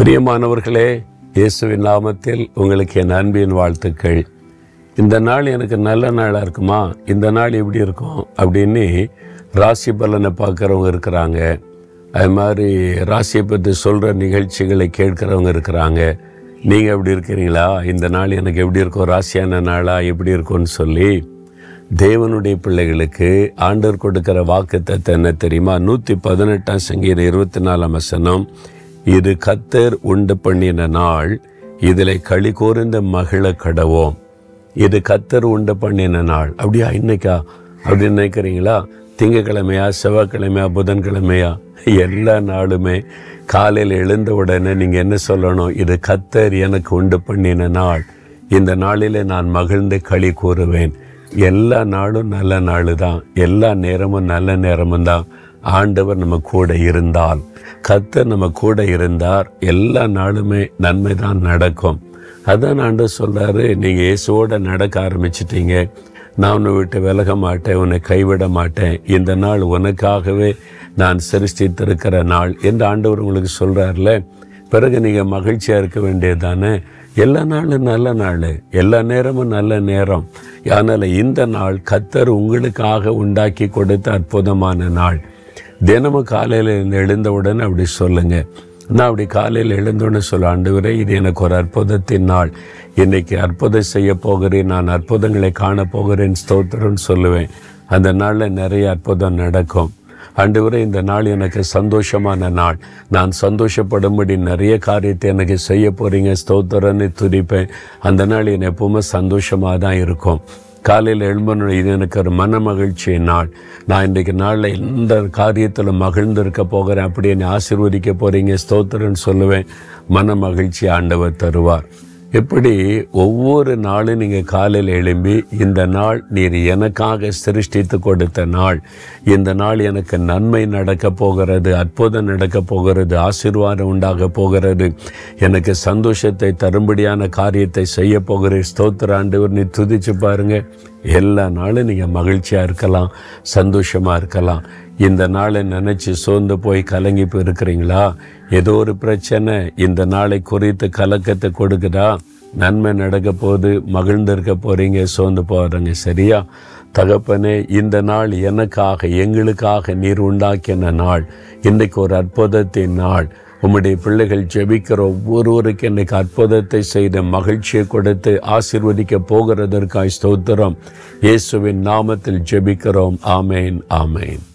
பிரியமானவர்களே இயேசுவின் நாமத்தில் உங்களுக்கு என் அன்பின் வாழ்த்துக்கள். இந்த நாள் எனக்கு நல்ல நாளாக இருக்குமா? இந்த நாள் எப்படி இருக்கும்? அப்படின்னு ராசி பலனை பார்க்குறவங்க இருக்கிறாங்க. அது மாதிரி ராசியை பற்றி சொல்கிற நிகழ்ச்சிகளை கேட்குறவங்க இருக்கிறாங்க. நீங்கள் எப்படி இருக்கிறீங்களா? இந்த நாள் எனக்கு எப்படி இருக்கும்? ராசியான நாளாக எப்படி இருக்கும்னு சொல்லி தேவனுடைய பிள்ளைகளுக்கு ஆண்டர் கொடுக்கிற வாக்கு தத்துவம் என்ன தெரியுமா? நூற்றி பதினெட்டாம் சங்கீதம் இருபத்தி நாலாம் வசனம். இது கத்தர் உண்டு பண்ணின நாள். இதில் களி கூர்ந்த மகிழ கடவோம். இது கத்தர் உண்டு பண்ணின நாள். அப்படியா? இன்னைக்கா? அப்படின்னு நினைக்கிறீங்களா? திங்கக்கிழமையா? செவ்வாய்க்கிழமையா? புதன்கிழமையா? எல்லா நாளுமே காலையில் எழுந்த உடனே நீங்கள் என்ன சொல்லணும்? இது கத்தர் எனக்கு உண்டு பண்ணின நாள். இந்த நாளிலே நான் மகிழ்ந்து களி கூறுவேன். எல்லா நாளும் நல்ல நாள் தான் எல்லா நேரமும் நல்ல நேரமும் தான் ஆண்டவர் நம்ம கூட இருந்தால் கத்தர் நம்ம கூட இருந்தார் எல்லா நாளுமே நன்மை தான் நடக்கும். அதான் ஆண்டவர் சொல்றாரு நீங்கள் இயேசுவோட நடக்க ஆரம்பிச்சிட்டீங்க. நான் உன்னை விட்டு விலக மாட்டேன் உன்னை கைவிட மாட்டேன். இந்த நாள் உனக்காகவே நான் சிருஷ்டித்திருக்கிற நாள் என்று ஆண்டவர் உங்களுக்கு சொல்கிறார்ல பிறகு நீங்கள் மகிழ்ச்சியாக இருக்க வேண்டியது தானே எல்லா நாளும் நல்ல நாள். எல்லா நேரமும் நல்ல நேரம். அதனால் இந்த நாள் கத்தர் உங்களுக்காக உண்டாக்கி கொடுத்த அற்புதமான நாள். தினமும் காலையில் எழுந்தவுடன் அப்படி சொல்லுங்கள் நான் அப்படி காலையில் எழுந்தோன்னு சொல்ல ஆண்டவரே இது எனக்கு ஒரு அற்புதத்தின் நாள். இன்னைக்கு அற்புதம் செய்ய போகிறேன். நான் அற்புதங்களை காண போகிறேன். ஸ்தோத்திரம்னு சொல்லுவேன். அந்த நாளில் நிறைய அற்புதம் நடக்கும். ஆண்டவரே இந்த நாள் எனக்கு சந்தோஷமான நாள். நான் சந்தோஷப்படும்படி நிறைய காரியத்தை எனக்கு செய்ய போகிறீங்க ஸ்தோத்திரன்னு துதிப்பேன். அந்த நாள் என் எப்பவுமே சந்தோஷமாக தான் இருக்கும். காலையில் எழும்பணும் இது எனக்கு ஒரு மன மகிழ்ச்சி நாள். நான் இன்றைக்கு நாளில் எந்த காரியத்தில் மகிழ்ந்திருக்க போகிறேன். அப்படி என்னை ஆசீர்வதிக்க போகிறீங்க ஸ்தோத்திரன்னு சொல்லுவேன். மன மகிழ்ச்சி ஆண்டவர் தருவார். எப்படி ஒவ்வொரு நாளும் நீங்கள் காலையில் எழும்பி இந்த நாள் நீர் எனக்காக சிருஷ்டித்து கொடுத்த நாள் இந்த நாள் எனக்கு நன்மை நடக்க போகிறது அற்புதம் நடக்க போகிறது ஆசீர்வாதம் உண்டாக போகிறது எனக்கு சந்தோஷத்தை தரும்படியான காரியத்தை செய்ய போகிற ஸ்தோத்திர ஆண்டவர் நீ துதிச்சு பாருங்க. எல்லா நாளும் நீங்கள் மகிழ்ச்சியாக இருக்கலாம் சந்தோஷமாக இருக்கலாம். இந்த நாளை நினச்சி சோர்ந்து போய் கலங்கி போயிருக்கிறீங்களா? ஏதோ ஒரு பிரச்சனை. இந்த நாளை குறித்து கலக்கத்தை கொடுக்குதா? நன்மை நடக்க போது மகிழ்ந்திருக்க போகிறீங்க சோர்ந்து போகிறீங்க சரியா? தகப்பனே இந்த நாள் எனக்காக எங்களுக்காக நீர் உண்டாக்கின நாள். இன்றைக்கு ஒரு அற்புதத்தின் நாள். உம்முடைய பிள்ளைகள் ஜெபிக்கிற ஒவ்வொருவருக்கு இன்னைக்கு அற்புதத்தை செய்த மகிழ்ச்சியை கொடுத்து ஆசிர்வதிக்க போகிறதற்காய் ஸ்தோத்திரம். இயேசுவின் நாமத்தில் ஜெபிக்கிறோம். ஆமேன் ஆமேன்.